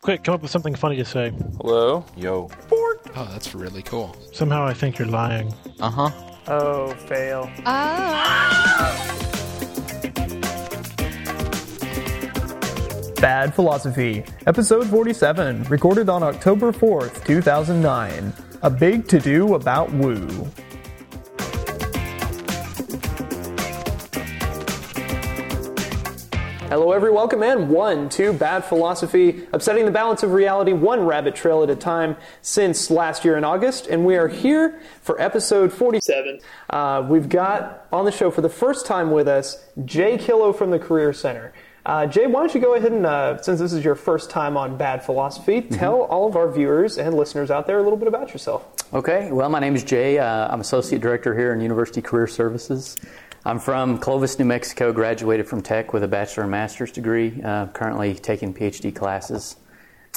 Quick, come up with something funny to say. Hello? Yo. Fort! Oh, that's really cool. Somehow I think you're lying. Uh huh. Oh, fail. Bad Philosophy, Episode 47, recorded on October 4th, 2009. A big to do about woo. Hello, everyone. Welcome in. One, two, Bad Philosophy, upsetting the balance of reality one rabbit trail at a time since last year in August, and we are here for episode 47. Uh, we've got on the show for the first time with us Jay Killough from the Career Center. Uh, Jay, why don't you go ahead and, uh, since this is your first time on Bad Philosophy, tell all of our viewers and listeners out there a little bit about yourself. Okay, well, my name is Jay. Uh, I'm Associate Director here in University Career Services. I'm from Clovis, New Mexico, graduated from Tech with a bachelor and master's degree, uh, currently taking PhD classes.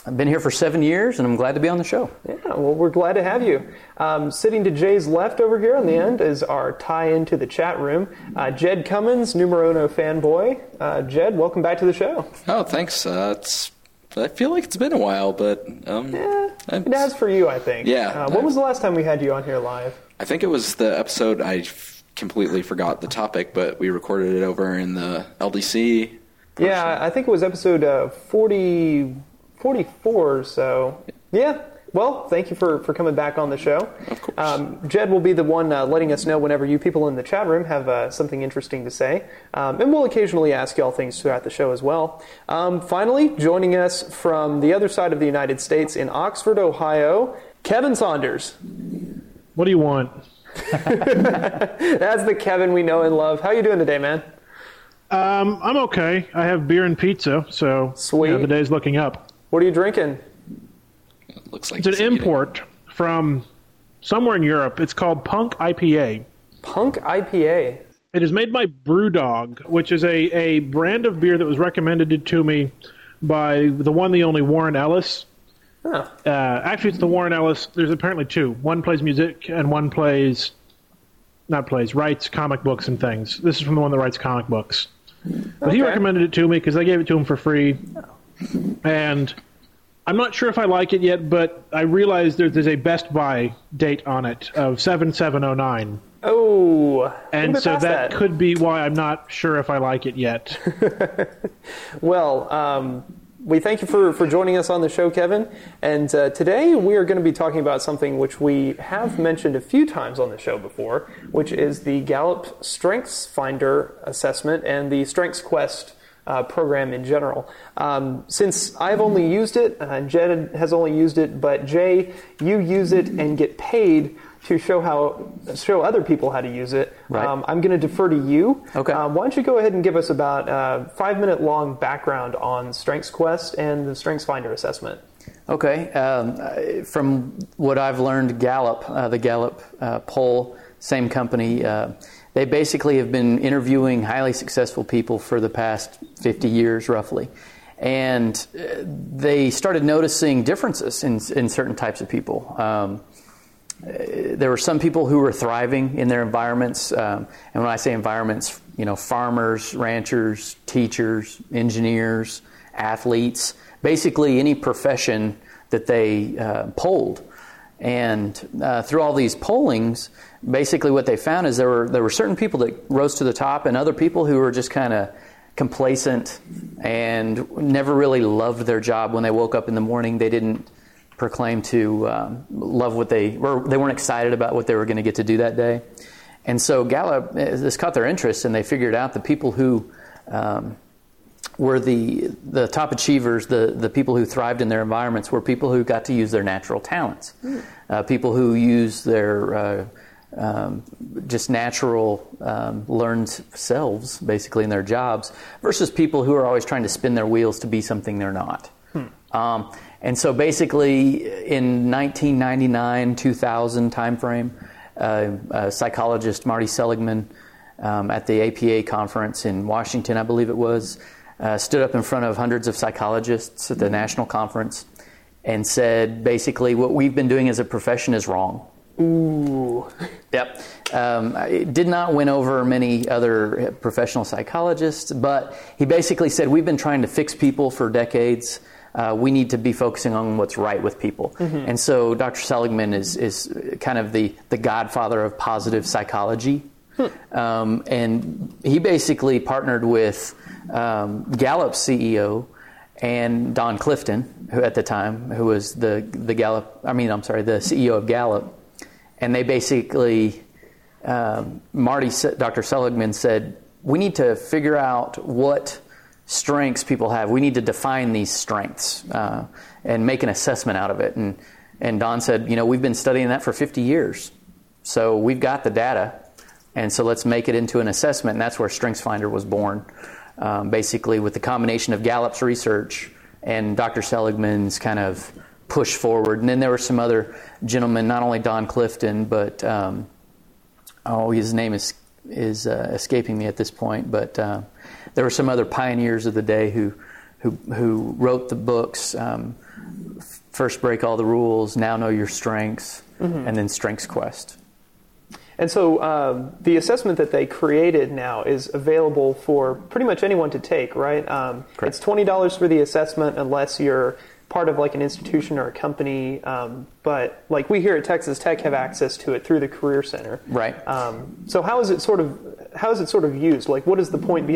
I've been here for seven years and I'm glad to be on the show. Yeah, well, we're glad to have you. Um, sitting to Jay's left over here on the end is our tie into the chat room, uh, Jed Cummins, numero uno fanboy. Uh, Jed, welcome back to the show. Oh, thanks. Uh, it's. I feel like it's been a while, but um, Yeah, I'm- it has for you, I think. Yeah. Uh, when was the last time we had you on here live? I think it was the episode I f- completely forgot the topic, but we recorded it over in the LDC. Yeah, I think it was episode uh, 40, 44 or so. Yeah. Well, thank you for, for coming back on the show. Of course. Um, Jed will be the one uh, letting us know whenever you people in the chat room have uh, something interesting to say. Um, and we'll occasionally ask y'all things throughout the show as well. Um, finally, joining us from the other side of the United States in Oxford, Ohio, Kevin Saunders. What do you want? That's the Kevin we know and love. How you doing today, man? Um, I'm okay. I have beer and pizza, so Sweet. you know, the day's looking up. What are you drinking? It looks like It's an he's eating. import from somewhere in Europe. It's called Punk IPA. Punk IPA. It is made by Brewdog, which is a, a brand of beer that was recommended to me by the one, the only Warren Ellis. Oh, Uh, actually, it's the Warren Ellis. There's apparently two. One plays music, and one plays, not plays, writes comic books and things. This is from the one that writes comic books. But he recommended it to me because I gave it to him for free. And I'm not sure if I like it yet, but I realize there, there's a Best Buy date on it of 7709. oh. And so past that could be why I'm not sure if I like it yet. Well, um, we thank you for, for joining us on the show, Kevin. And uh, today we are going to be talking about something which we have mentioned a few times on the show before, which is the Gallup Strengths Finder assessment and the Strengths Quest uh, program in general. Um, since I've only used it, uh, Jed has only used it, but Jay, you use it and get paid to show how show other people how to use it. Right. Um, I'm going to defer to you. Okay. Um, why don't you go ahead and give us about a five minute long background on Strengths Quest and the Strengths Finder assessment? Okay, um, uh, from what I've learned, Gallup, uh, the Gallup uh, poll, same company, uh, they basically have been interviewing highly successful people for the past 50 years, roughly. And uh, they started noticing differences in, in certain types of people. Um, there were some people who were thriving in their environments, um, and when I say environments, you know, farmers, ranchers, teachers, engineers, athletes, basically any profession that they uh, polled. And uh, through all these pollings, basically what they found is there were there were certain people that rose to the top, and other people who were just kind of complacent and never really loved their job. When they woke up in the morning, they didn't proclaim to um, love what they were. They weren't excited about what they were going to get to do that day. And so Gallup, uh, this caught their interest, and they figured out the people who um, were the the top achievers, the the people who thrived in their environments, were people who got to use their natural talents, uh, people who use their uh, um, just natural um, learned selves, basically in their jobs, versus people who are always trying to spin their wheels to be something they're not. Um, and so basically, in 1999 2000 timeframe, uh, uh, psychologist Marty Seligman um, at the APA conference in Washington, I believe it was, uh, stood up in front of hundreds of psychologists at the national conference and said basically what we've been doing as a profession is wrong. Ooh. Yep. Um, it did not win over many other professional psychologists, but he basically said we've been trying to fix people for decades. Uh, we need to be focusing on what's right with people. And so Dr. Seligman is, is kind of the, the godfather of positive psychology. Um, and he basically partnered with um, Gallup's CEO and Don Clifton, who at the time, who was the, the Gallup, I mean, I'm sorry, the CEO of Gallup. And they basically, um, Marty, Dr. Seligman said, we need to figure out what strengths people have. We need to define these strengths uh, and make an assessment out of it. And, and Don said, you know, we've been studying that for 50 years. So we've got the data. And so let's make it into an assessment. And that's where StrengthsFinder was born. Um, basically, with the combination of Gallup's research and Dr. Seligman's kind of push forward. And then there were some other gentlemen, not only Don Clifton, but um, oh, his name is is uh, escaping me at this point. But uh, there were some other pioneers of the day who who, who wrote the books. Um, First, break all the rules. Now know your strengths, mm-hmm. and then Strengths Quest. And so um, the assessment that they created now is available for pretty much anyone to take, right? Um, it's twenty dollars for the assessment, unless you're part of like an institution or a company. Um, but like we here at Texas Tech have access to it through the Career Center. Right. Um, so how is it sort of how is it sort of used? Like, what is the point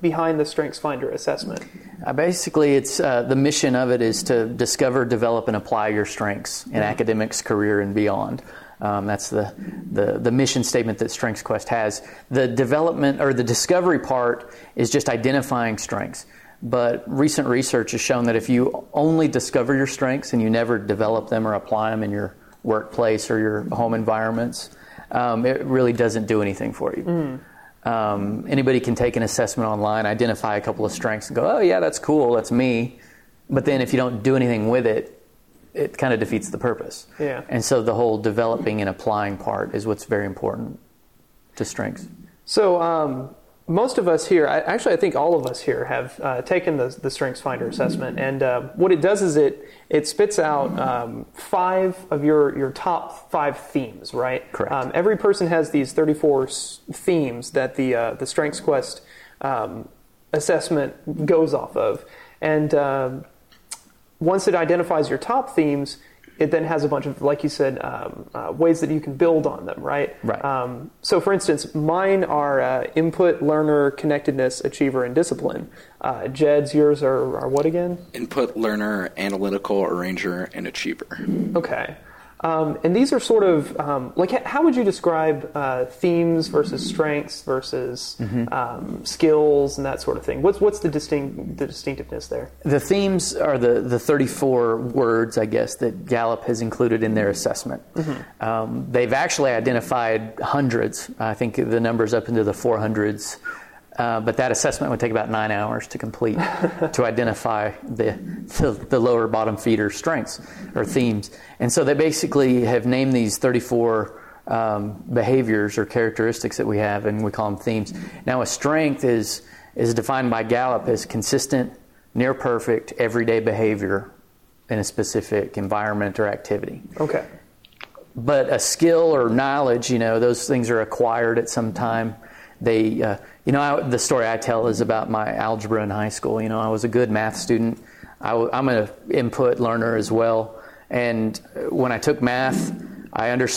behind the strengths finder assessment? Uh, basically, it's uh, the mission of it is to discover, develop, and apply your strengths in mm-hmm. academics, career, and beyond. Um, that's the, the, the mission statement that Strengths Quest has. The development or the discovery part is just identifying strengths. But recent research has shown that if you only discover your strengths and you never develop them or apply them in your workplace or your home environments, um, it really doesn't do anything for you. Mm. Um, anybody can take an assessment online, identify a couple of strengths, and go, oh, yeah, that's cool, that's me. But then if you don't do anything with it, it kind of defeats the purpose. Yeah. And so the whole developing and applying part is what's very important to strengths. So, um, most of us here, actually, I think all of us here have uh, taken the, the Strengths Finder assessment, and uh, what it does is it it spits out um, five of your your top five themes, right? Correct. Um, every person has these 34 themes that the uh, the Strengths Quest um, assessment goes off of, and um, once it identifies your top themes, it then has a bunch of, like you said, um, uh, ways that you can build on them, right? Right. Um, so, for instance, mine are uh, input, learner, connectedness, achiever, and discipline. Uh, Jed's, yours are, are what again? Input, learner, analytical, arranger, and achiever. Okay. Um, and these are sort of um, like how would you describe uh, themes versus strengths versus mm-hmm. um, skills and that sort of thing? What's what's the distinct the distinctiveness there? The themes are the the 34 words, I guess, that Gallup has included in their assessment. Mm-hmm. Um, they've actually identified hundreds. I think the number's up into the 400s. Uh, but that assessment would take about nine hours to complete to identify the, the, the, lower bottom feeder strengths or themes. And so they basically have named these 34 um, behaviors or characteristics that we have, and we call them themes. Now, a strength is, is defined by Gallup as consistent, near perfect, everyday behavior in a specific environment or activity. Okay. But a skill or knowledge, you know, those things are acquired at some time. They, uh, you know, I, the story I tell is about my algebra in high school. You know, I was a good math student. I, am an input learner as well. And when I took math, I under,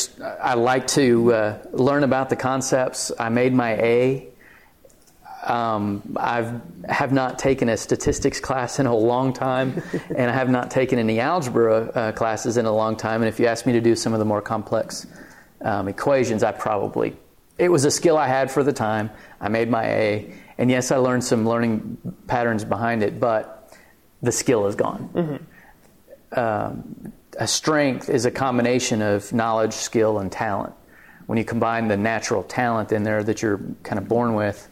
I like to uh, learn about the concepts. I made my A. Um, I have not taken a statistics class in a long time, and I have not taken any algebra uh, classes in a long time. And if you ask me to do some of the more complex um, equations, I probably it was a skill I had for the time. I made my A, and yes, I learned some learning patterns behind it, but the skill is gone. Mm-hmm. Um, a strength is a combination of knowledge, skill, and talent. When you combine the natural talent in there that you're kind of born with,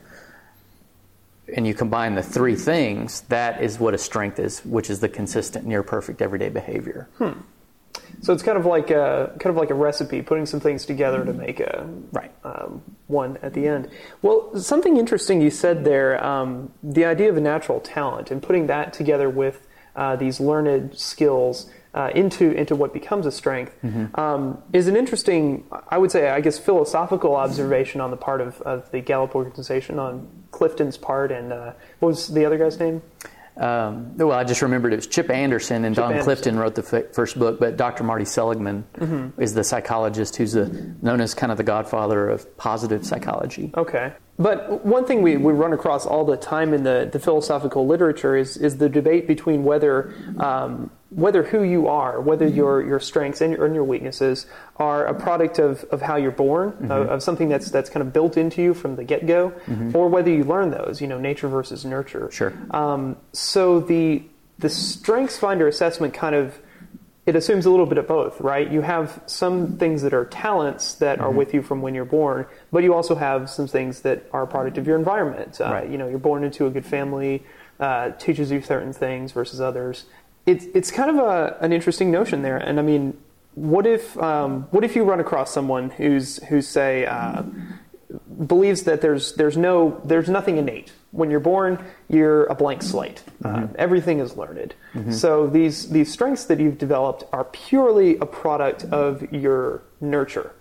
and you combine the three things, that is what a strength is, which is the consistent, near perfect everyday behavior. Hmm. So it's kind of like a kind of like a recipe, putting some things together to make a right um, one at the end. Well, something interesting you said there, um, the idea of a natural talent and putting that together with uh, these learned skills uh, into into what becomes a strength mm-hmm. um, is an interesting, I would say, I guess, philosophical observation on the part of, of the Gallup organization on Clifton's part and uh, what was the other guy's name? Um, well, I just remembered it was Chip Anderson and Don Anderson. Clifton wrote the f- first book, but Dr. Marty Seligman Mm-hmm. is the psychologist who's the, known as kind of the godfather of positive psychology. Okay. But one thing we, we run across all the time in the, the philosophical literature is, is the debate between whether um, whether who you are, whether your, your strengths and your, and your weaknesses are a product of, of how you're born, of, of something that's that's kind of built into you from the get go, or whether you learn those, you know, nature versus nurture. Sure. Um, so the the Strengths Finder assessment kind of it assumes a little bit of both, right? You have some things that are talents that are with you from when you're born, but you also have some things that are a product of your environment. Uh, Right. You know, you're born into a good family, uh, teaches you certain things versus others. It's it's kind of a, an interesting notion there, and I mean, what if um, what if you run across someone who's who's say uh, believes that there's there's no there's nothing innate. When you're born, you're a blank slate. Uh, everything is learned. So these these strengths that you've developed are purely a product of your nurture.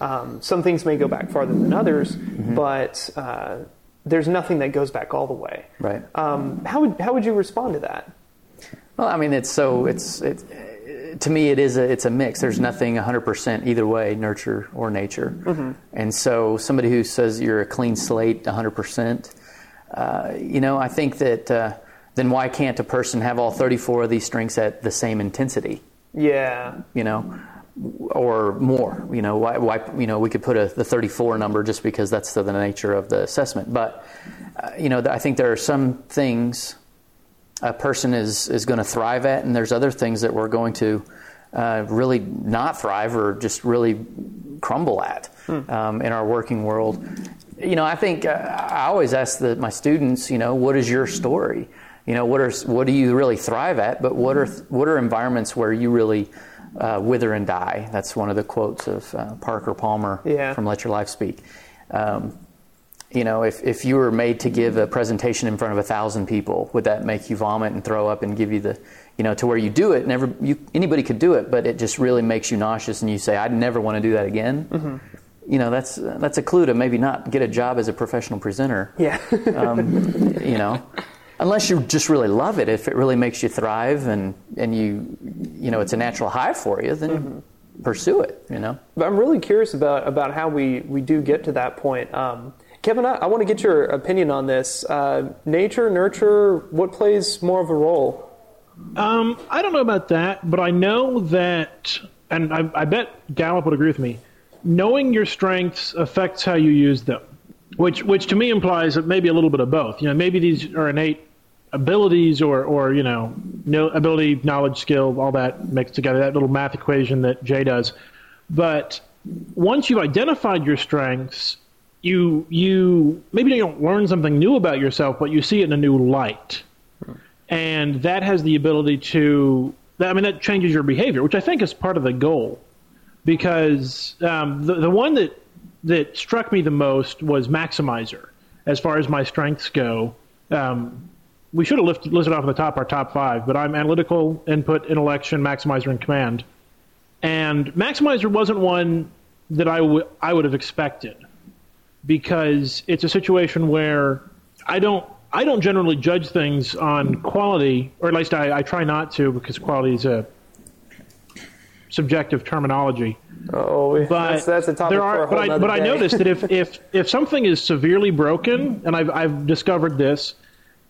Um, some things may go back farther than others, but uh, there's nothing that goes back all the way. Right. Um, how would how would you respond to that? Well, I mean, it's so it's it, to me it is a it's a mix. There's nothing 100% either way, nurture or nature. And so somebody who says you're a clean slate 100%, uh, you know, I think that uh, then why can't a person have all 34 of these strengths at the same intensity? Yeah. You know, or more. You know, why, why you know we could put a, the 34 number just because that's the, the nature of the assessment. But uh, you know, I think there are some things a person is is going to thrive at, and there's other things that we're going to uh, really not thrive or just really crumble at um, in our working world. You know, I think uh, I always ask the, my students, you know, what is your story? You know, what are what do you really thrive at? But what are what are environments where you really uh, wither and die? That's one of the quotes of uh, Parker Palmer Yeah. from Let Your Life Speak. Um, you know, if, if you were made to give a presentation in front of a thousand people, would that make you vomit and throw up and give you the, you know, to where you do it? Never, you, anybody could do it, but it just really makes you nauseous, and you say, "I'd never want to do that again." You know, that's that's a clue to maybe not get a job as a professional presenter. Yeah. Um, you know, unless you just really love it, if it really makes you thrive and and you, you know, it's a natural high for you, then pursue it. You know. But I'm really curious about, about how we, we do get to that point. Um, Kevin, I, I want to get your opinion on this. Uh, nature, nurture, what plays more of a role? Um, I don't know about that, but I know that, and I, I bet Gallup would agree with me. Knowing your strengths affects how you use them, which which to me implies that maybe a little bit of both. You know, maybe these are innate abilities, or or you know, no ability, knowledge, skill, all that mixed together. That little math equation that Jay does. But once you've identified your strengths, you you maybe you don't learn something new about yourself, but you see it in a new light. And that has the ability to i mean that changes your behavior which i think is part of the goal. Because um, the, the one that that struck me the most was maximizer. As far as my strengths go um, we should have listed, listed off at the top our top five but i'm analytical input intellection maximizer and command. And maximizer wasn't one that I would I would have expected because it's a situation where I don't I don't generally judge things on quality, or at least I, I try not to because quality is a subjective terminology. Oh, But that's, that's a topic there are, but I, but I noticed that if, if if something is severely broken, and I've I've discovered this,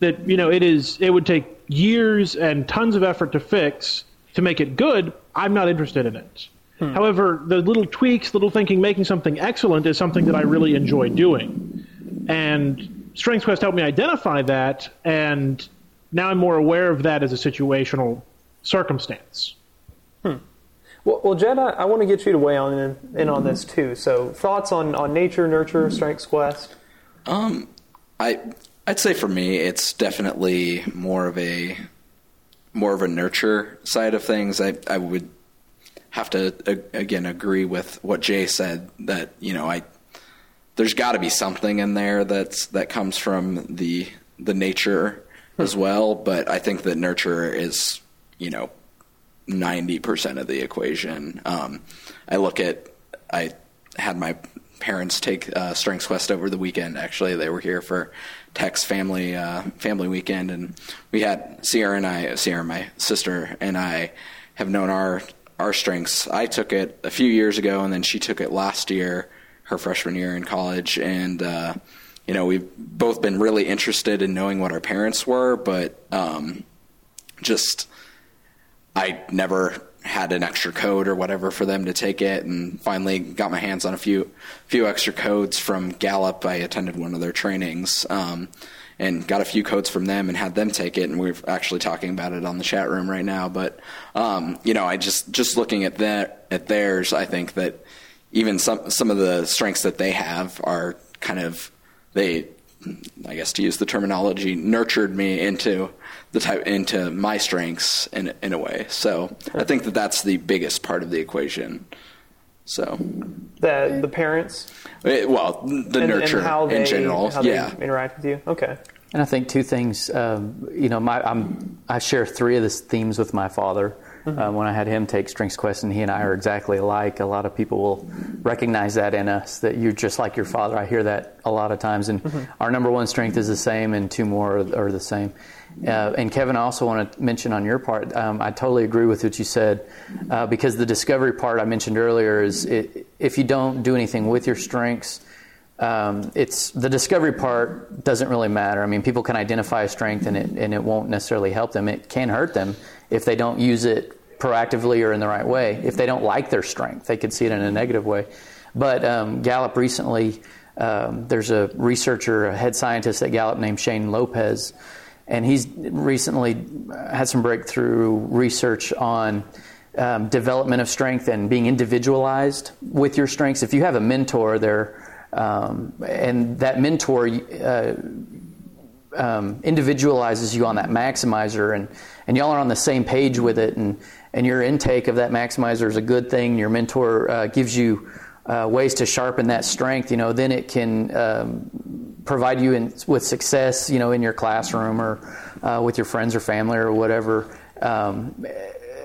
that you know it is it would take years and tons of effort to fix to make it good. I'm not interested in it. Hmm. However, the little tweaks, little thinking, making something excellent is something that I really enjoy doing. And Strengths Quest helped me identify that, and now I'm more aware of that as a situational circumstance. Well, well Jed, I, I want to get you to weigh on in, in on this too. So, thoughts on, on nature, nurture, strengths quest? Um, I I'd say for me, it's definitely more of a more of a nurture side of things. I I would have to again agree with what Jay said that you know I there's got to be something in there that's that comes from the the nature as well. But I think that nurture is you know ninety percent of the equation. Um, I look at I had my parents take uh, Strengths Quest over the weekend. Actually, they were here for Tech's family uh, family weekend, and we had Sierra and I, Sierra, my sister, and I have known our our strengths. I took it a few years ago, and then she took it last year, her freshman year in college, and uh, you know we've both been really interested in knowing what our parents were, but um, just I never had an extra code or whatever for them to take it, and finally got my hands on a few few extra codes from Gallup. I attended one of their trainings. Um, and got a few codes from them and had them take it and we're actually talking about it on the chat room right now. But um, you know i just just looking at that at theirs i think that even some some of the strengths that they have are kind of they i guess to use the terminology nurtured me into the type into my strengths in in a way. So i think that that's the biggest part of the equation so The the parents it, well the and, nurture and how they in general how yeah they interact with you. Okay. And I think two things. Um, you know, my, I'm, I share three of the themes with my father. Uh, when I had him take Strengths Quest, and he and I are exactly alike. A lot of people will recognize that in us that you're just like your father. I hear that a lot of times, and our number one strength is the same, and two more are, are the same. Uh, and Kevin, I also want to mention on your part, um, I totally agree with what you said, uh, because the discovery part I mentioned earlier is it, if you don't do anything with your strengths, um, it's the discovery part doesn't really matter. I mean, people can identify a strength and it and it won't necessarily help them. It can hurt them if they don't use it proactively or in the right way. If they don't like their strength, they could see it in a negative way. But um, Gallup recently, um, there's a researcher, a head scientist at Gallup named Shane Lopez, and he's recently had some breakthrough research on um, development of strength and being individualized with your strengths. If you have a mentor there, um, and that mentor uh, um, individualizes you on that maximizer, and, and y'all are on the same page with it, and, and your intake of that maximizer is a good thing. Your mentor uh, gives you uh, ways to sharpen that strength. You know, then it can um, provide you in, with success. You know, in your classroom or uh, with your friends or family or whatever. Um,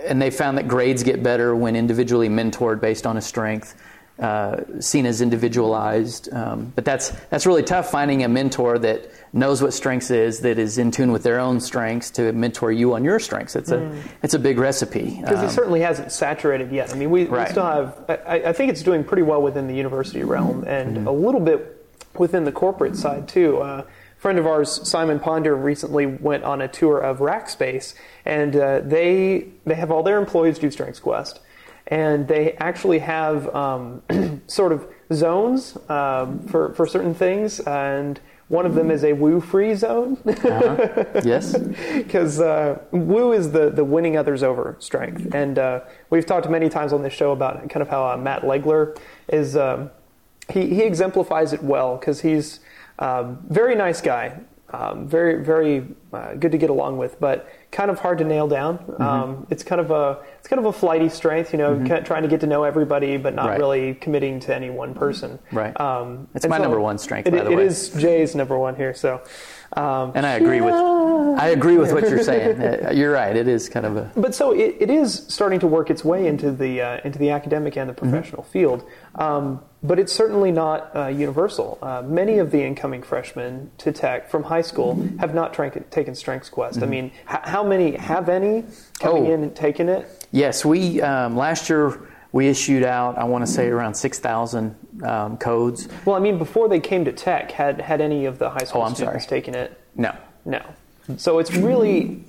and they found that grades get better when individually mentored based on a strength uh, seen as individualized. Um, but that's that's really tough finding a mentor that knows what strengths is, that is in tune with their own strengths to mentor you on your strengths. It's a it's a big recipe. Because Um, it certainly hasn't saturated yet. I mean, we, we still have. I, I think it's doing pretty well within the university realm, and Mm-hmm. a little bit within the corporate side too. Uh, a friend of ours, Simon Ponder, recently went on a tour of Rackspace, and uh, they they have all their employees do Strengths Quest, and they actually have um, sort of zones um, for for certain things, and one of them is a woo free zone. yes. because uh, woo is the, the winning others over strength and uh, we've talked many times on this show about kind of how uh, matt legler is um, he, he exemplifies it well because he's um, very nice guy um, very very uh, good to get along with but kind of hard to nail down Mm-hmm. um, it's kind of a it's kind of a flighty strength you know kind trying to get to know everybody but not Right. really committing to any one person Right. um, It's my number one strength, it- by the it way. is jay's number one here so um, And I agree with I agree with what you're saying. Uh, You're right. It is kind of a But so it, it is starting to work its way into the uh, into the academic and the professional field. Um, but it's certainly not uh, universal. Uh, many of the incoming freshmen to tech from high school have not tra- taken Strengths Quest. I mean, h- how many have any coming Oh. in and taking it? Yes, we um, last year we issued out I want to say around six thousand um, codes. Well, I mean, before they came to tech, had had any of the high school Oh, I'm students sorry. taken it? No, No. So it's really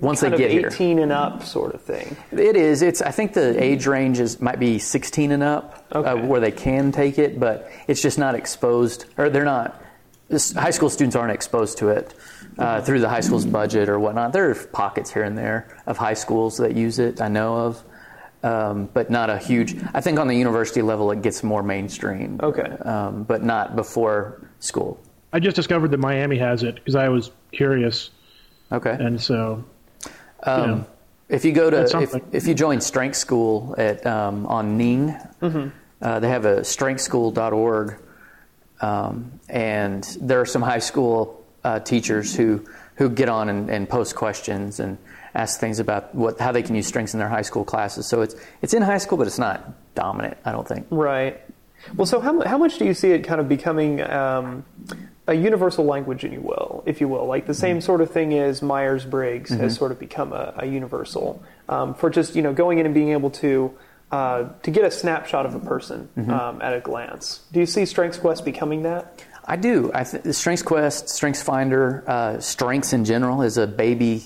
once they get here, 18 and up sort of thing. it is. It's I think the age range is might be sixteen and up uh, where they can take it, but it's just not exposed or they're not. This, high school students aren't exposed to it uh, through the high school's budget or whatnot. There are pockets here and there of high schools that use it. I know of. Um, but not a huge. I think on the university level, it gets more mainstream. Okay. um, but not before school. I just discovered that Miami has it because I was curious, Okay. and so Um, you know, If you go to if, if you join Strength School at um, on Ning, Mm-hmm. uh, they have a strengthschool.org, um, and there are some high school uh, teachers who who get on and, and post questions and ask things about what how they can use strengths in their high school classes. So it's it's in high school, but it's not dominant. I don't think. Right. Well, so how, how much do you see it kind of becoming um, a universal language, if you will, if you will, like the same sort of thing as Myers Briggs has sort of become a, a universal um, for just you know going in and being able to uh, to get a snapshot of a person um, at a glance. Do you see Strengths Quest becoming that? I do. I th- Strengths Quest, Strengths Finder, uh, Strengths in general is a baby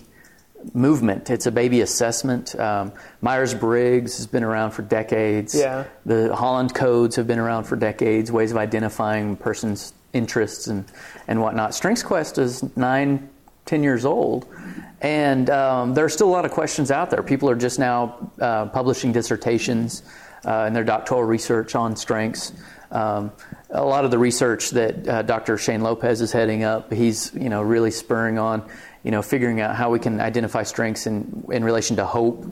movement. It's a baby assessment. Um, Myers Briggs has been around for decades. Yeah. The Holland codes have been around for decades, ways of identifying a person's interests and, and whatnot. Strengths Quest is nine, ten years old. And um, there are still a lot of questions out there. People are just now uh, publishing dissertations uh, in their doctoral research on strengths. Um, a lot of the research that uh, Dr. Shane Lopez is heading up, he's you know really spurring on, you know, figuring out how we can identify strengths in in relation to hope.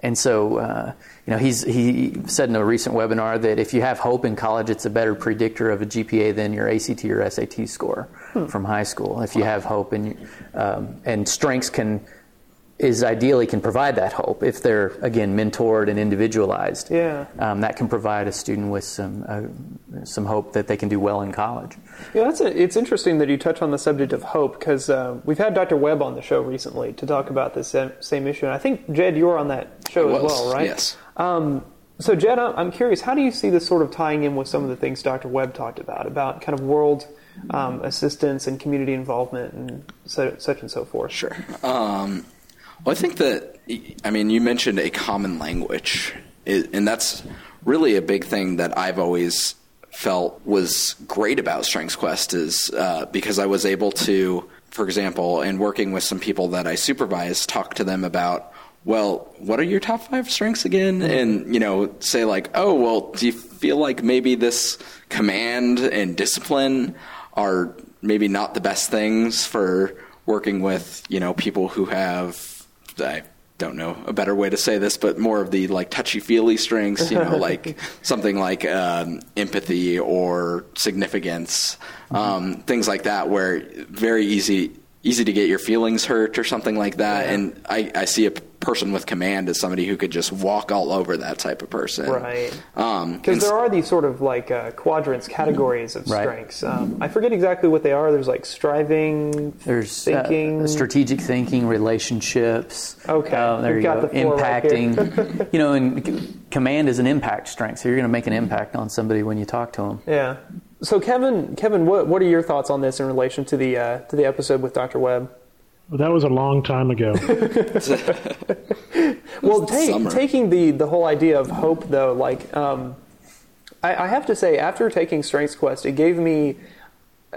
And so, uh, you know, he's he said in a recent webinar that if you have hope in college, it's a better predictor of a GPA than your ACT or SAT score from high school. If you have hope and um, and strengths can is ideally can provide that hope if they're again mentored and individualized. Yeah. um, that can provide a student with some uh, some hope that they can do well in college. Yeah, that's a, it's interesting that you touch on the subject of hope because uh, we've had Dr. Webb on the show recently to talk about this same, same issue. And I think Jed, you were on that show It as well, right? yes. Um, so Jed, I'm I'm curious, how do you see this sort of tying in with some of the things Dr. Webb talked about about kind of world um, assistance and community involvement and so, such and so forth? Sure. Um, well, I think that, I mean, you mentioned a common language, and that's really a big thing that I've always felt was great about Strengths Quest is uh, because I was able to, for example, in working with some people that I supervise, talk to them about, well, what are your top five strengths again? And, you know, say like, oh, well, do you feel like maybe this command and discipline are maybe not the best things for working with, you know, people who have I don't know a better way to say this, but more of the like touchy feely strengths, you know, like something like um, empathy or significance, um, things like that, where very easy easy to get your feelings hurt or something like that. Yeah. And I, I see a person with command is somebody who could just walk all over that type of person, Right. Um, Because and there are these sort of like uh, quadrants, categories of Right. strengths. Um, I forget exactly what they are. There's like striving, There's uh, thinking. strategic thinking, relationships. Okay, uh, there we've you got go. the four right. Impacting. you know, and command is an impact strength, so you're going to make an impact on somebody when you talk to them. yeah. So Kevin, Kevin, what what are your thoughts on this in relation to the uh, to the episode with Dr. Webb? That was a long time ago. Well, the take, taking the the whole idea of hope though, like um, I, I have to say, after taking Strengths Quest, it gave me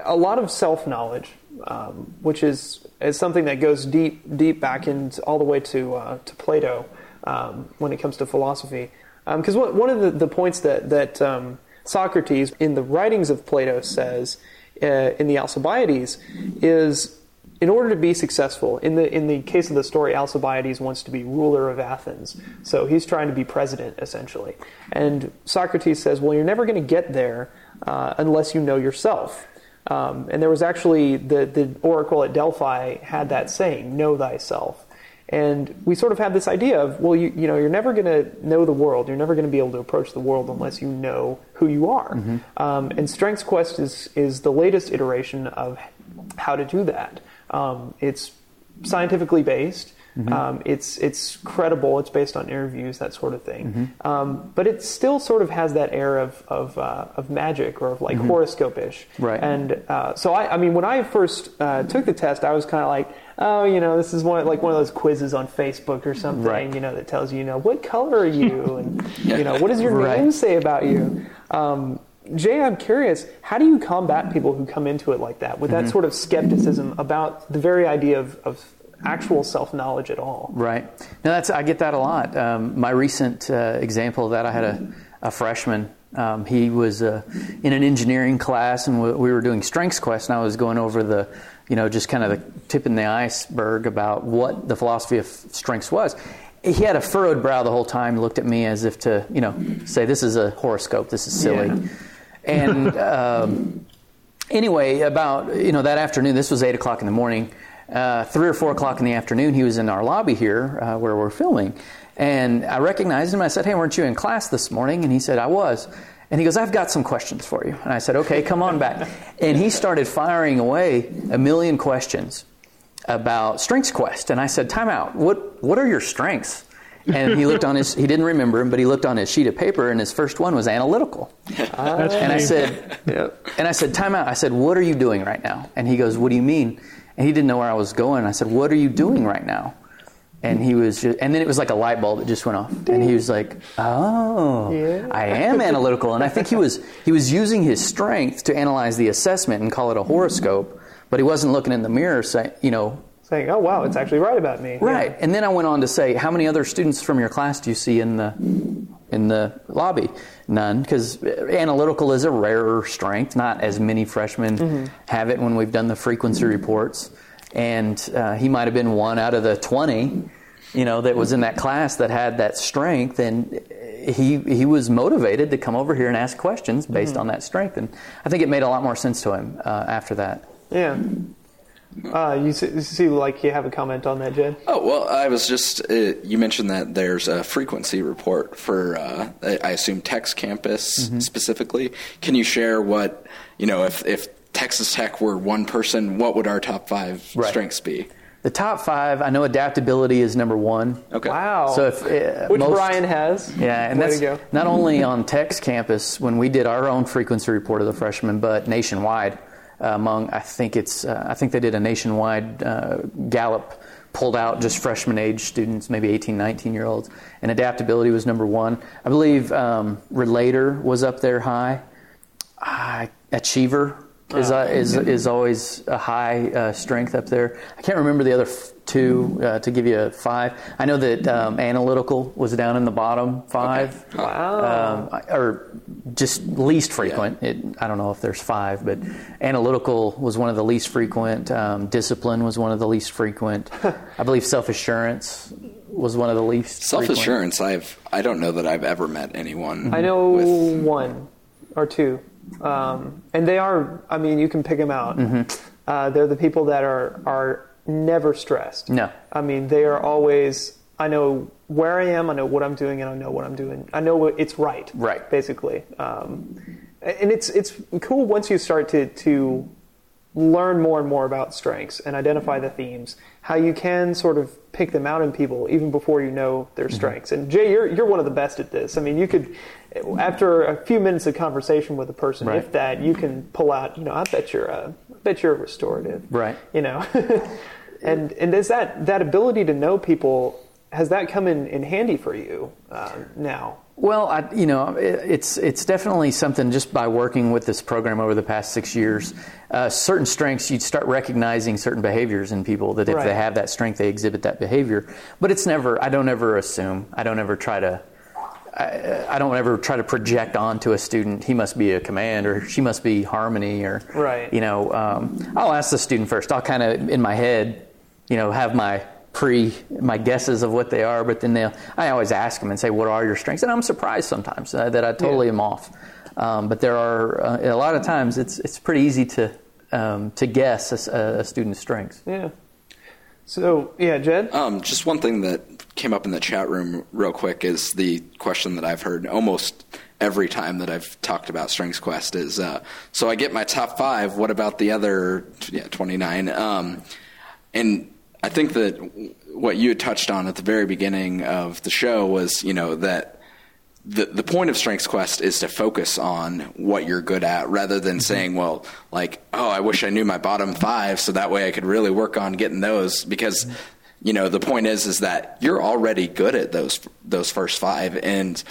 a lot of self knowledge, um, which is is something that goes deep deep back into all the way to uh, to Plato um, when it comes to philosophy. Because one one of the, the points that that um, Socrates in the writings of Plato says uh, in the Alcibiades is in order to be successful, in the in the case of the story, Alcibiades wants to be ruler of Athens, so he's trying to be president essentially. And Socrates says, "Well, you're never going to get there uh, unless you know yourself." Um, and there was actually the the oracle at Delphi had that saying, "Know thyself." And we sort of have this idea of, well, you, you know, you're never going to know the world. You're never going to be able to approach the world unless you know who you are. Um, and Strengths Quest is, is the latest iteration of how to do that. Um, it's scientifically based. Um, it's it's credible. It's based on interviews, that sort of thing. Um, but it still sort of has that air of of, uh, of magic or of like horoscope-ish. Right. And uh, so I, I mean, when I first uh, took the test, I was kind of like, oh, you know, this is one like one of those quizzes on Facebook or something, Right. you know, that tells you, you know, what color are you, and you know, what does your Right. name say about you. Um, Jay, I'm curious, how do you combat people who come into it like that with Mm-hmm. that sort of skepticism about the very idea of, of actual self knowledge at all? Right. No, that's I get that a lot. Um, my recent uh, example of that, I had a, a freshman. Um, he was uh, in an engineering class, and we, we were doing Strengths Quest, and I was going over the, you know, just kind of the tip in the iceberg about what the philosophy of strengths was. He had a furrowed brow the whole time, looked at me as if to, you know, say, "This is a horoscope. This is silly." Yeah. And um, anyway, about you know that afternoon, this was eight o'clock in the morning. Uh, three or four o'clock in the afternoon, he was in our lobby here uh, where we're filming, and I recognized him. I said, "Hey, weren't you in class this morning?" And he said, "I was." And he goes, I've got some questions for you. And I said, okay, come on back. and he started firing away a million questions about Strengths Quest. And I said, time out. What, what are your strengths? And he looked on his he didn't remember him but he looked on his sheet of paper and his first one was analytical. Ah. That's and i said Yeah. and i said time out. I said what are you doing right now? And he goes what do you mean? And he didn't know where i was going. I said what are you doing right now? And he was just and then it was like a light bulb that just went off. And he was like oh Yeah. i am analytical. And i think he was he was using his strength to analyze the assessment and call it a horoscope but he wasn't looking in the mirror saying you know Saying, oh, wow, it's actually right about me. Right. And then I went on to say, how many other students from your class do you see in the in the lobby? None, because analytical is a rarer strength. Not as many freshmen have it when we've done the frequency reports. And uh, he might have been one out of the twenty, you know, that was in that class that had that strength, and he he was motivated to come over here and ask questions based on that strength. And I think it made a lot more sense to him uh, after that. Yeah. Uh, you see, you see, like you have a comment on that, Jed? Oh well, I was just uh, you mentioned that there's a frequency report for uh, I I assume Tech's campus Mm-hmm. specifically. Can you share what you know if if Texas Tech were one person, what would our top five Right. strengths be? The top five, I know adaptability is number one. Okay. Wow. So if uh, Which most- Brian has. Yeah, and Way that's to go. not only on Tech's campus when we did our own frequency report of the freshmen, but nationwide. Among, I think it's, uh, I think they did a nationwide uh, Gallup pulled out just freshman age students, maybe 18, 19 year olds, and adaptability was number one. I believe um, Relator was up there high. Uh, Achiever is, uh, is is always a high uh, strength up there. I can't remember the other f- two uh, to give you a five. I know that um, analytical was down in the bottom five, Wow. um, or just least frequent. It, I don't know if there's five, but analytical was one of the least frequent. Um, discipline was one of the least frequent. I believe self assurance was one of the least. Self frequent. assurance. I've I don't know that I've ever met anyone. I know with- one or two, um, and they are. I mean, you can pick them out. Uh, they're the people that are are never stressed. No. I mean, they are always. I know where I am. I know what I'm doing, and I know what I'm doing. I know it's right. Right. Basically, um, and it's it's cool once you start to to learn more and more about strengths and identify the themes, how you can sort of pick them out in people even before you know their strengths. And Jay, you're you're one of the best at this. I mean, you could after a few minutes of conversation with a person, Right. if that, you can pull out. You know, I bet you're a, I bet you're a restorative. Right. You know, and and is that that ability to know people has that come in, in handy for you uh, now? Well, I, you know, it, it's it's definitely something. Just by working with this program over the past six years, uh, certain strengths you start recognizing certain behaviors in people that if Right. they have that strength, they exhibit that behavior. But it's never. I don't ever assume. I don't ever try to. I, I don't ever try to project onto a student he must be a command or she must be harmony or Right. you know um, I'll ask the student first I'll kind of in my head you know have my pre my guesses of what they are but then they'll I always ask them and say what are your strengths and I'm surprised sometimes uh, that I totally Yeah. am off um, but there are uh, a lot of times it's it's pretty easy to um, to guess a, a student's strengths Yeah. So yeah, Jed. Um, just one thing that came up in the chat room real quick is the question that I've heard almost every time that I've talked about Strengths Quest is uh, so I get my top five. What about the other yeah, 29? Um, and I think that what you had touched on at the very beginning of the show was you know that the the point of Strengths Quest is to focus on what you're good at rather than mm-hmm. saying, well, like, oh, I wish I knew my bottom five so that way I could really work on getting those. Because mm-hmm. you know the point is is that you're already good at those those first five. And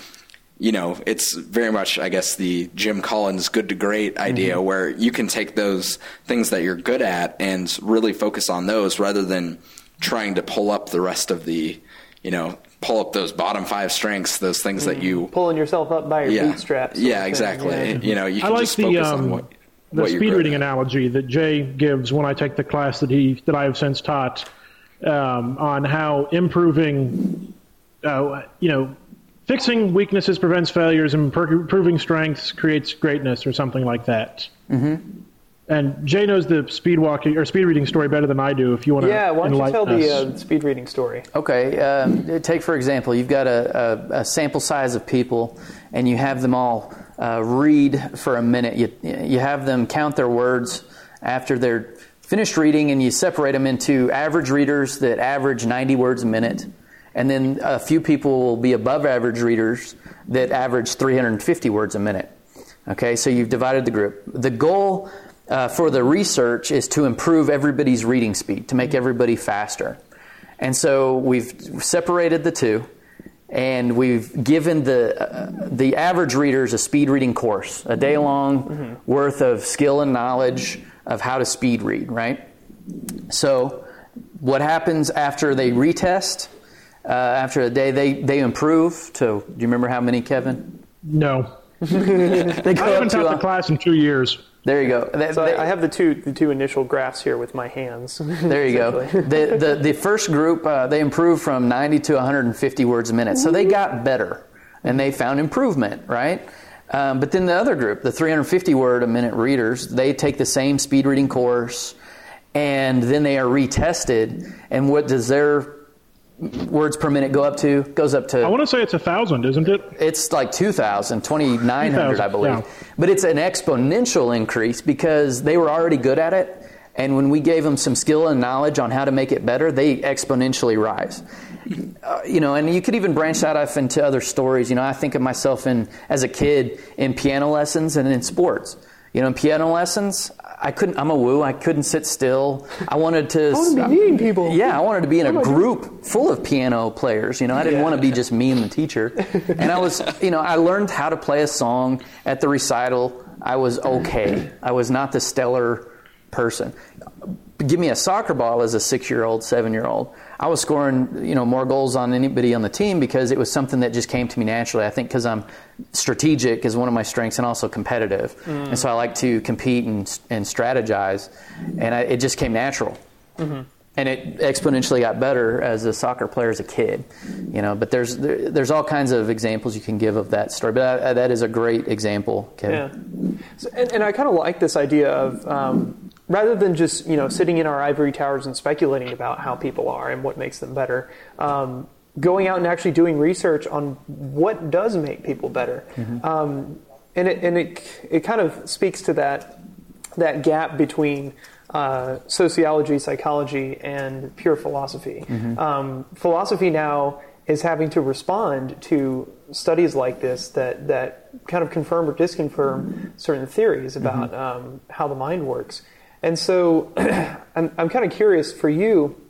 you know it's very much I guess the Jim Collins good to great idea mm-hmm. where you can take those things that you're good at and really focus on those rather than trying to pull up the rest of the you know pull up those bottom five strengths those things that you Pulling yourself up by your yeah bootstraps. yeah exactly Yeah. you know you I can like just the focus on um, what the what speed reading at. analogy that Jay gives when I take the class that he that I have since taught um, on how improving, uh, you know, fixing weaknesses prevents failures and improving strengths creates greatness or something like that. Mm-hmm. And Jay knows the speed walking or speed reading story better than I do. If you want to, Yeah, why don't you tell enlighten the uh, speed reading story? Okay, um, take for example, you've got a, a, a sample size of people, and you have them all uh, read for a minute. You, you have them count their words after they're finished reading, and you separate them into average readers that average 90 words a minute, and then a few people will be above average readers that average 350 words a minute. Okay, so you've divided the group. The goal uh, for the research is to improve everybody's reading speed, to make everybody faster. And so we've separated the two, and we've given the uh, the average readers a speed reading course, a day long mm-hmm. worth of skill and knowledge of how to speed read. Right. So, what happens after they retest? Uh, after a day, they they improve to. Do you remember how many, Kevin? No. they go I haven't taught the class in two years. There you go. so they, I have the two the two initial graphs here with my hands. There you go. the, the the first group uh, they improved from 90 to 150 words a minute, so they got better and they found improvement, right? Um, but then the other group, the 350 word a minute readers, they take the same speed reading course, and then they are retested. And what does their words per minute go up to? Goes up to. I want to say it's a thousand, isn't it? It's like 2,000, 2,900, I believe. Yeah. But it's an exponential increase because they were already good at it. And when we gave them some skill and knowledge on how to make it better, they exponentially rise. Uh, you know, and you could even branch that off into other stories. You know, I think of myself in as a kid in piano lessons and in sports. You know, in piano lessons, I couldn't. I'm a woo. I couldn't sit still. I wanted to. I wanted to be meeting people. Yeah, I wanted to be in a group full of piano players. You know, I didn't yeah. want to be just me and the teacher. And I was, you know, I learned how to play a song at the recital. I was okay. I was not the stellar person. Give me a soccer ball as a six-year-old, seven-year-old. I was scoring, you know, more goals on anybody on the team because it was something that just came to me naturally. I think because I'm strategic is one of my strengths and also competitive, mm. and so I like to compete and, and strategize, and I, it just came natural. Mm-hmm. And it exponentially got better as a soccer player as a kid, you know. But there's there, there's all kinds of examples you can give of that story. But that, that is a great example, Kevin. Yeah, so, and, and, I kind of like this idea of um, rather than just you know sitting in our ivory towers and speculating about how people are and what makes them better, um, going out and actually doing research on what does make people better, mm-hmm. um, and it and it it kind of speaks to that that gap between. Uh, sociology, psychology, and pure philosophy. Mm-hmm. Um, philosophy now is having to respond to studies like this that, that kind of confirm or disconfirm certain theories about mm-hmm. um, how the mind works. And so I'm, I'm kind of curious for you,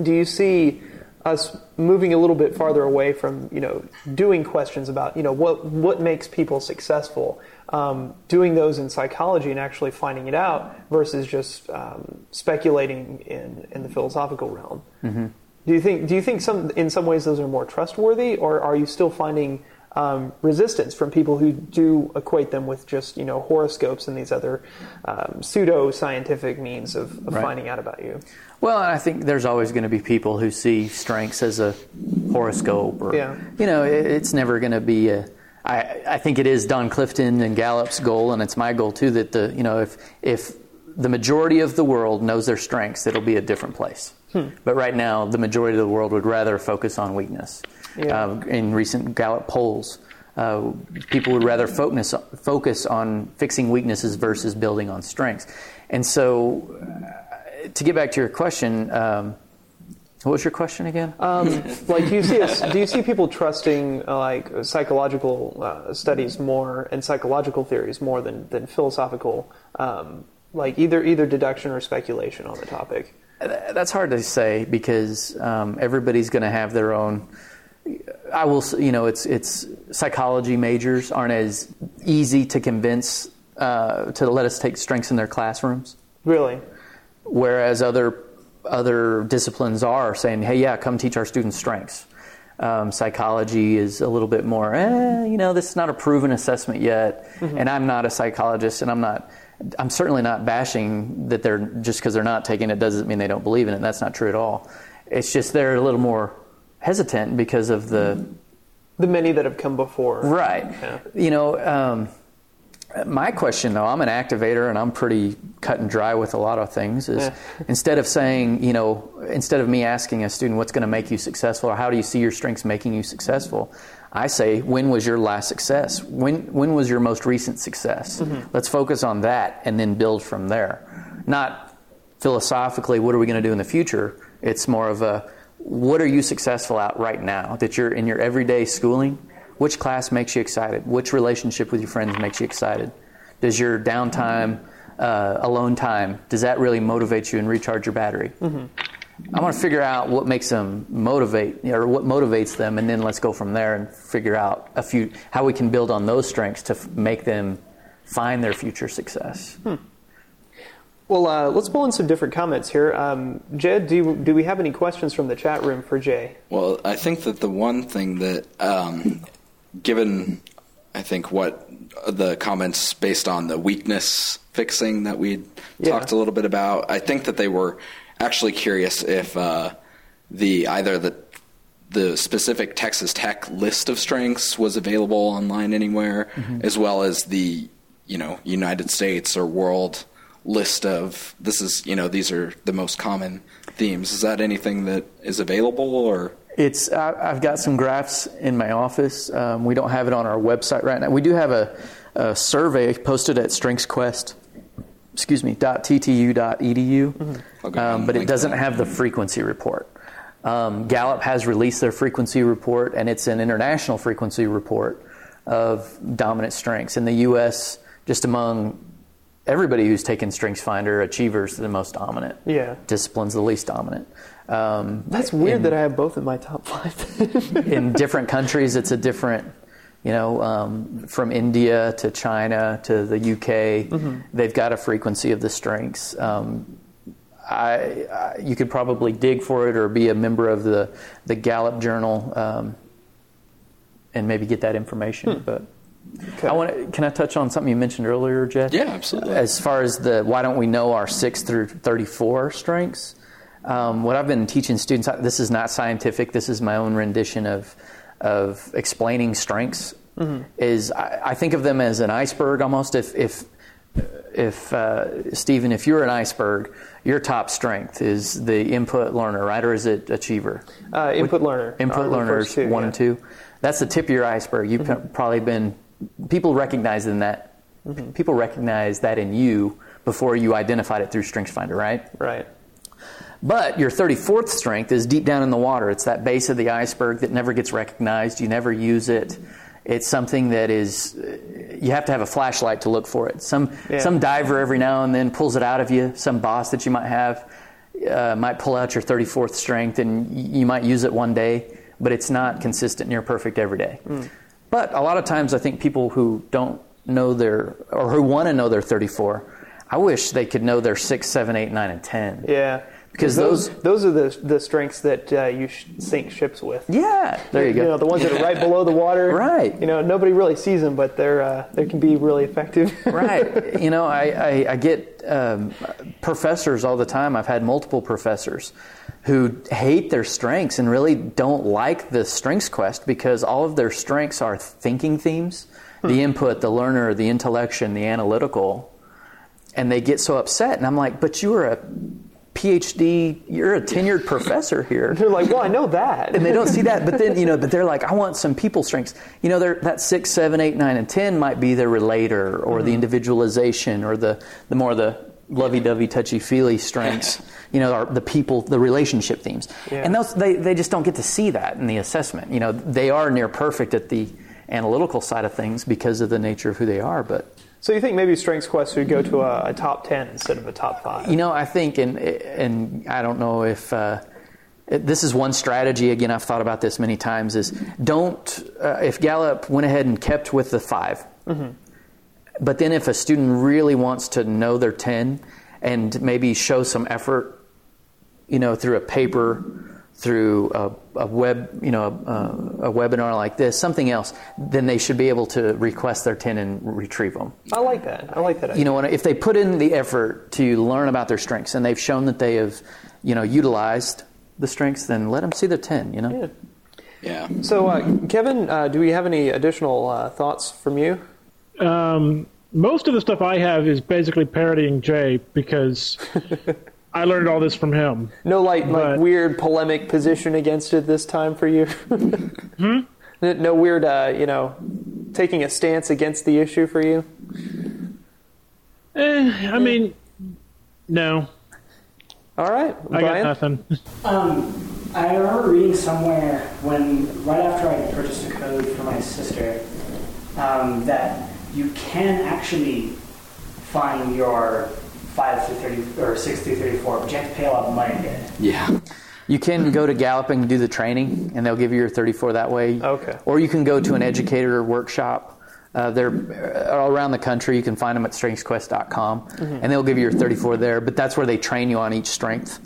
do you see us moving a little bit farther away from, you know, doing questions about, you know, what, what makes people successful, um, doing those in psychology and actually finding it out versus just um, speculating in, in the philosophical realm? Mm-hmm. Do you think, do you think some, in some ways those are more trustworthy or are you still finding um, resistance from people who do equate them with just you know horoscopes and these other um, pseudo scientific means of, of right. finding out about you. Well, I think there's always going to be people who see strengths as a horoscope, or yeah. you know, it, it's never going to be a. I, I think it is Don Clifton and Gallup's goal, and it's my goal too. That the you know if if the majority of the world knows their strengths, it'll be a different place. Hmm. But right now, the majority of the world would rather focus on weakness yeah. uh, in recent Gallup polls. Uh, people would rather focus focus on fixing weaknesses versus building on strengths. And so, uh, to get back to your question, um, what was your question again? Um, like, do you see do you see people trusting uh, like psychological uh, studies more and psychological theories more than than philosophical, um, like either either deduction or speculation on the topic? That's hard to say because um, everybody's going to have their own I will, you know, it's it's psychology majors aren't as easy to convince uh, to let us take strengths in their classrooms. Really. Whereas other other disciplines are saying, "Hey, yeah, come teach our students strengths." Um, psychology is a little bit more, eh, you know, this is not a proven assessment yet, mm-hmm. and I'm not a psychologist, and I'm not. I'm certainly not bashing that they're just because they're not taking it doesn't mean they don't believe in it. That's not true at all. It's just they're a little more hesitant because of the the many that have come before. Right. Yeah. You know, um, My question, though, I'm an activator and I'm pretty cut and dry with a lot of things. Is Yeah. instead of saying, you know, instead of me asking a student what's going to make you successful or how do you see your strengths making you successful, I say, when was your last success? When when was your most recent success? Let's focus on that and then build from there. Not philosophically, what are we going to do in the future? It's more of a, what are you successful at right now? That you're in your everyday schooling. Which class makes you excited? Which relationship with your friends makes you excited? Does your downtime, uh, alone time, does that really motivate you and recharge your battery? I want to figure out what makes them motivate, or what motivates them, and then let's go from there and figure out a few how we can build on those strengths to f- make them find their future success. Well, uh, let's pull in some different comments here. Um, Jed, do, do we have any questions from the chat room for Jay? Well, I think that the one thing that, um, given, I think what the comments based on the weakness fixing that we Yeah. talked a little bit about, I think that they were actually curious if uh, the either the the specific Texas Tech list of strengths was available online anywhere, as well as the you know United States or world list of this is you know these are the most common themes. Is that anything that is available or? It's I, I've got some graphs in my office. Um, we don't have it on our website right now. We do have a, a survey posted at StrengthsQuest. Excuse me. .ttu.edu, Okay, um, but it doesn't have the frequency report. Um, Gallup has released their frequency report, and it's an international frequency report of dominant strengths in the U.S. Just among everybody who's taken StrengthsFinder, achievers are the most dominant. Yeah. Disciplines the least dominant. Um, That's weird in- that I have both in my top five. in different countries, it's a different, you know, um, from India to China to the UK, they've got a frequency of the strengths. Um, I, I, you could probably dig for it or be a member of the, the Gallup Journal um, and maybe get that information. But I want can I touch on something you mentioned earlier, Jeff? Yeah, absolutely. As far as the why don't we know our six through thirty-four strengths? Um, what I've been teaching students, this is not scientific. This is my own rendition of of explaining strengths. Is I, I think of them as an iceberg almost. If if if uh, Stephen, if you're an iceberg, your top strength is the input learner, right, or is it achiever? Uh, input learner. Input learners two, one yeah. and two. That's the tip of your iceberg. You've Mm-hmm. probably been people recognize in that people recognize that in you before you identified it through StrengthsFinder, right? Right. But your 34th strength is deep down in the water. It's that base of the iceberg that never gets recognized. You never use it. It's something that is you have to have a flashlight to look for it. Some Yeah. some diver every now and then pulls it out of you. Some boss that you might have uh, might pull out your 34th strength and you might use it one day, but it's not consistent near perfect every day. But a lot of times, I think people who don't know their or who want to know their 34, I wish they could know their six, seven, eight, nine, and 10. Yeah. Because those those- those are the the strengths that uh, you sh- sink ships with. Yeah, there you go. You know the ones that are right below the water. Right. You know nobody really sees them, but they're uh, they can be really effective. right. You know, I, I, I get um, professors all the time. I've had multiple professors who hate their strengths and really don't like the strengths quest because all of their strengths are thinking themes the input, the learner, the intellection, the analytical. And they get so upset. And I'm like, but you're a PhD, you're a tenured professor here. they're like, well, I know that. and they don't see that. But then, you know, but they're like, I want some people strengths. You know, they're, that six, seven, eight, nine, and ten might be their relator or Mm-hmm. the individualization or the the more the lovey-dovey, touchy-feely strengths. You know, are the people, the relationship themes, Yeah. and those they they just don't get to see that in the assessment. You know, they are near perfect at the analytical side of things because of the nature of who they are, but. So you think maybe Strengths Quest should go to a, a top ten instead of a top five? You know, I think, and and I don't know if uh, this is one strategy. Again, I've thought about this many times. Is don't uh, if Gallup went ahead and kept with the 5 but then if a student really wants to know their ten and maybe show some effort, you know, through a paper, through a, a web, you know, a, a webinar like this, something else, then they should be able to request their ten and retrieve them I like that. I like that. you know, if they put in the effort to learn about their strengths and they've shown that they have, you know, utilized the strengths, then let them see their 10, you know? Yeah. Yeah. So, uh, Kevin, uh, do we have any additional uh, thoughts from you? Um, most of the stuff I have is basically parodying Jay because I learned all this from him. No like like weird polemic position against it this time for you. hmm? No weird, uh, you know, taking a stance against the issue for you. Eh, I mean, no, All right, I got nothing. Um, I remember reading somewhere when, right after I purchased a code for my sister, um, that you can actually find your 5 through 30 or 6 through 34, but you have to pay a lot of money to. Yeah. You can go to Gallup and do the training, and they'll give you your 34 that way. Okay. Or you can go to an educator workshop. Uh, they're all around the country. You can find them at strengthsquest.com, and they'll give you your 34 there. But that's where they train you on each strength.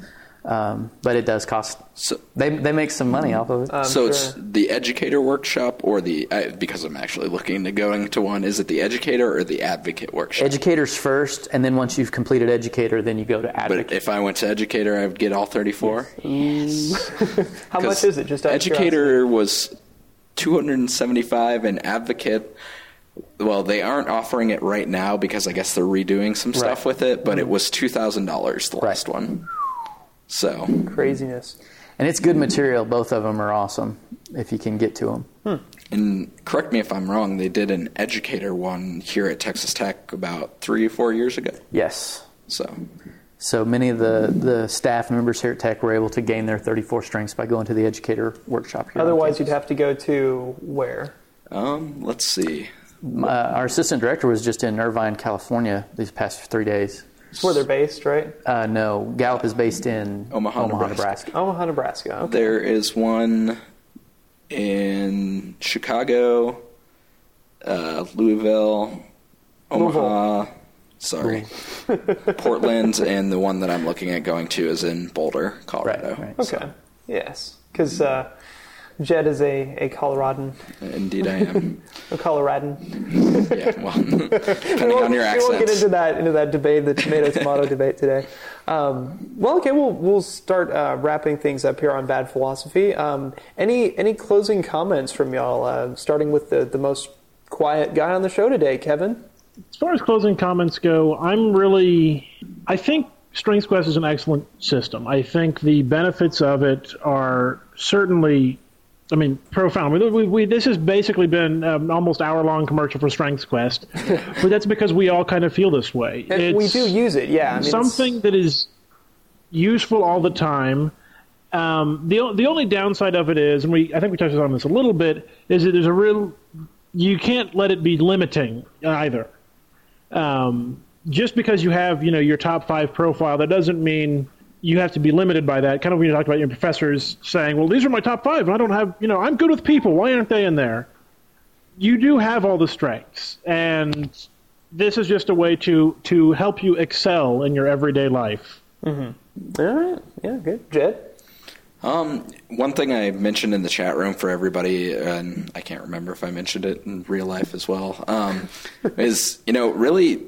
Um, but it does cost. So, They, they make some money off of it. I'm so sure. it's the educator workshop or the I, because I'm actually looking to going to one. Is it the educator or the advocate workshop? Educators first, and then once you've completed educator, then you go to advocate. but if I went to educator, I would get all 34. Yes. Mm. How much is it? Just out of educator was 275 and advocate well they aren't offering it right now because i guess they're redoing some stuff Right. with it but it mm-hmm. was $2000 the last one so craziness. and it's good material. Both of them are awesome if you can get to them. and correct me if i'm wrong they did an educator one here at texas tech about three or four years ago Yes. so So many of the, the staff members here at Tech were able to gain their 34 strengths by going to the educator workshop here. Otherwise, you'd have to go to where? um, let's see Uh, our assistant director was just in Irvine, California these past three days. It's where they're based, right? Uh, no, Gallup is based in Omaha, Omaha Nebraska. Nebraska. Omaha, Nebraska. Okay. there is one in chicago uh, louisville omaha sorry portland and the one that i'm looking at going to is in boulder colorado Right, right. Okay. Yes, because uh, Jed is a, a Coloradan, Indeed, I am. a Coloradan. yeah, well, depending we on your won't, we won't get into that into that debate, the tomato tomato debate today. Um, well, okay, we'll we'll start uh, wrapping things up here on bad philosophy. Um, any any closing comments from y'all? Uh, starting with the the most quiet guy on the show today, Kevin. As far as closing comments go, I'm really. I think Strengths Quest is an excellent system. I think the benefits of it are certainly, I mean, profound. We, we, we, this has basically been um, an almost hour long commercial for Strengths Quest, but that's because we all kind of feel this way. We do use it, yeah. I mean, it's- something that is useful all the time. Um, the the only downside of it is, and we I think we touched on this a little bit, is that there's a real you can't let it be limiting either. Um, just because you have you know your top five profile, that doesn't mean you have to be limited by that. Kind of when you talked about your professors saying, "Well, these are my top five, and I don't have you know I'm good with people. Why aren't they in there?" You do have all the strengths, and this is just a way to to help you excel in your everyday life. Mm-hmm. all right, yeah, good, Jed. Um, one thing I mentioned in the chat room for everybody, and I can't remember if I mentioned it in real life as well, um, is you know really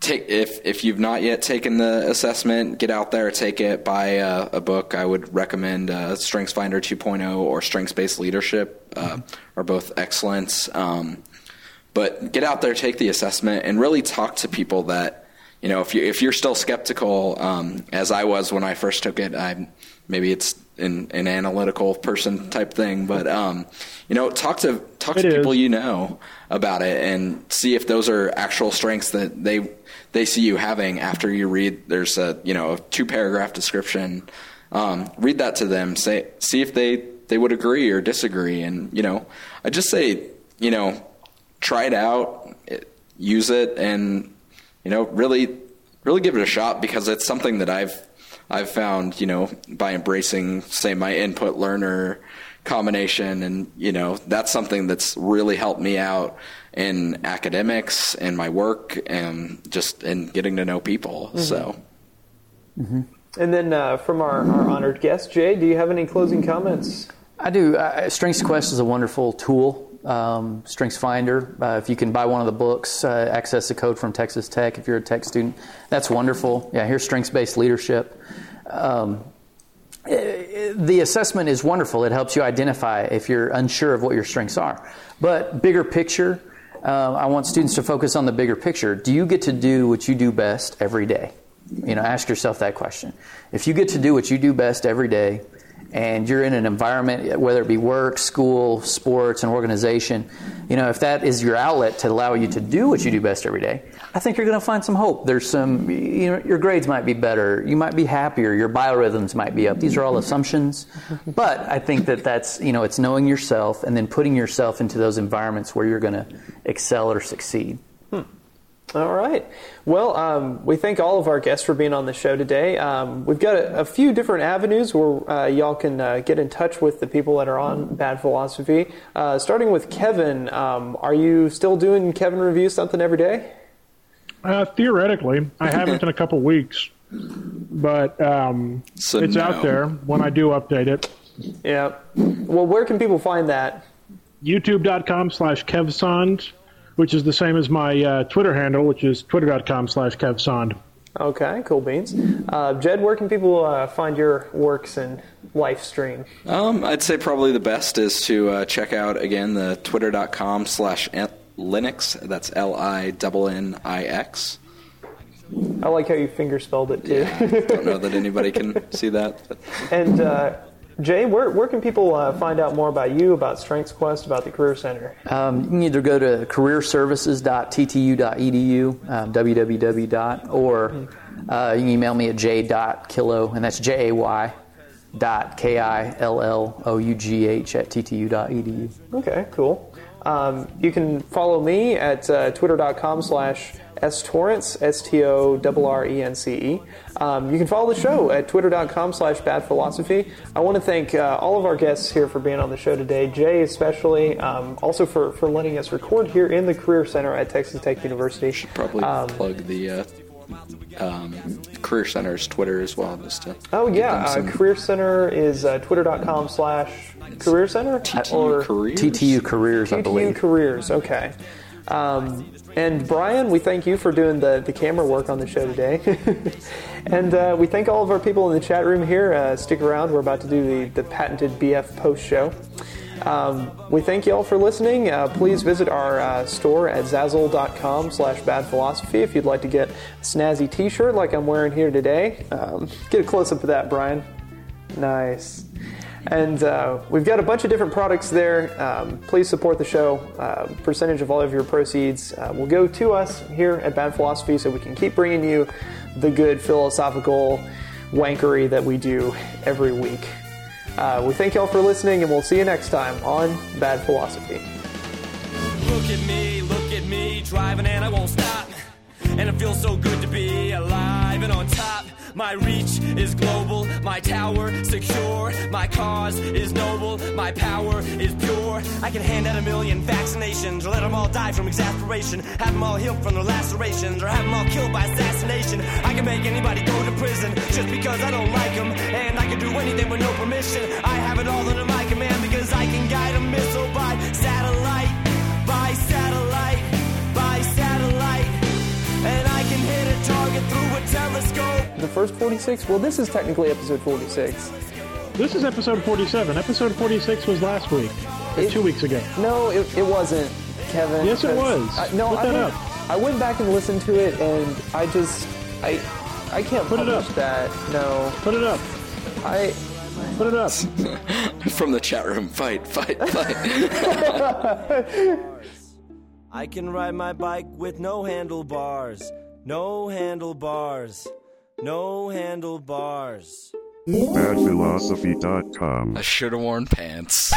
take if if you've not yet taken the assessment, get out there, take it, buy a, a book. I would recommend uh, Strengths Finder 2.0 or Strengths Based Leadership, uh, are both excellent. Um, but get out there, take the assessment, and really talk to people that you know. If you if you're still skeptical, um, as I was when I first took it, I maybe it's an, an analytical person type thing, but um, you know, talk to talk It to is. people you know about it and see if those are actual strengths that they they see you having after you read. There's a you know a two paragraph description. Um, read that to them. Say see if they they would agree or disagree, and you know, I just say you know try it out, it- use it, and you know, really, really give it a shot because it's something that I've I've found, you know, by embracing, say, my input learner combination, and you know, that's something that's really helped me out in academics and my work, and just in getting to know people. So. And then uh, from our, our honored guest, Jay, do you have any closing comments? I do. Uh, Strengths Quest is a wonderful tool. Um, Strengths Finder. Uh, if you can buy one of the books, uh, access the code from Texas Tech. If you're a tech student, that's wonderful. Yeah, here's strengths based leadership. Um, eh, the assessment is wonderful. It helps you identify if you're unsure of what your strengths are. But bigger picture, uh, I want students to focus on the bigger picture. Do you get to do what you do best every day? You know, ask yourself that question. If you get to do what you do best every day, and you're in an environment, whether it be work, school, sports, an organization, you know, if that is your outlet to allow you to do what you do best every day, I think you're going to find some hope. There's some, you know, your grades might be better, you might be happier, your biorhythms might be up. These are all assumptions, but I think that that's, you know, it's knowing yourself and then putting yourself into those environments where you're going to excel or succeed. Hmm. All right. Well, um, we thank all of our guests for being on the show today. Um, we've got a, a, few different avenues where uh, y'all can uh, get in touch with the people that are on Bad Philosophy. Uh, starting with Kevin, um, are you still doing Kevin Review something every day? Uh, theoretically, I haven't in a couple weeks, but um, so it's no. out there when I do update it. Yeah. Well, where can people find that? YouTube.com slash KevSond which is the same as my uh, Twitter handle, which is twitter.com slash kevsond. Okay, cool beans. Uh, Jed, where can people uh, find your works and live stream? Um, I'd say probably the best is to uh, check out, again, the twitter.com slash Linnix. That's L-I-N-N-I-X. I like how you finger spelled it, too. Yeah, I don't know that anybody can see that. But. And uh, Jay, where, where can people uh, find out more about you, about Strengths Quest, about the Career Center? Um, you can either go to careerservices.ttu.edu, um, www. or uh, you can email me at j.killough, and that's J A Y dot K I L L O U G H at ttu.edu. Okay, cool. Um, you can follow me at uh, twitter.com slash S Torrence, S T O R R E N C E. Um, you can follow the show at twitter.com slash bad philosophy. I want to thank uh, all of our guests here for being on the show today, Jay especially, um, also for, for letting us record here in the Career Center at Texas Tech University. Should probably um, plug the uh, um, Career Center's Twitter as well, just to. Oh yeah, uh, Career Center is uh, twitter.com slash Career Center TTU or Careers. TTU Careers, TTU I believe. Careers. Okay. Um, and Brian, we thank you for doing the, the camera work on the show today. and uh, we thank all of our people in the chat room here. Uh, stick around, we're about to do the, the patented BF post show. Um, we thank you all for listening. Uh, please visit our uh, store at zazzle.com slash bad philosophy if you'd like to get a snazzy t-shirt like I'm wearing here today. Um, get a close-up of that, Brian. Nice. And uh, we've got a bunch of different products there. Um, please support the show. Uh, percentage of all of your proceeds uh, will go to us here at Bad Philosophy so we can keep bringing you the good philosophical wankery that we do every week. Uh, we thank y'all for listening, and we'll see you next time on Bad Philosophy. Look at me, look at me, driving and I won't stop. And it feels so good to be alive and on. My reach is global, my tower secure, my cause is noble, my power is pure. I can hand out a million vaccinations, or let them all die from exasperation, have them all healed from their lacerations, or have them all killed by assassination. I can make anybody go to prison just because I don't like them, and I can do anything with no permission. I have it all under my first 46? Well, this is technically episode 46. This is episode 47. Episode 46 was last week, it, two weeks ago. No, it, it wasn't, Kevin. Yes, it was. I, no, Put I that went, up. I went back and listened to it, and I just, I, I can't Put it up. that. No. Put it up. I. Put it up. From the chat room, fight, fight, fight. I can ride my bike with no handlebars. No handlebars. No handlebars. BadPhilosophy.com. I should have worn pants.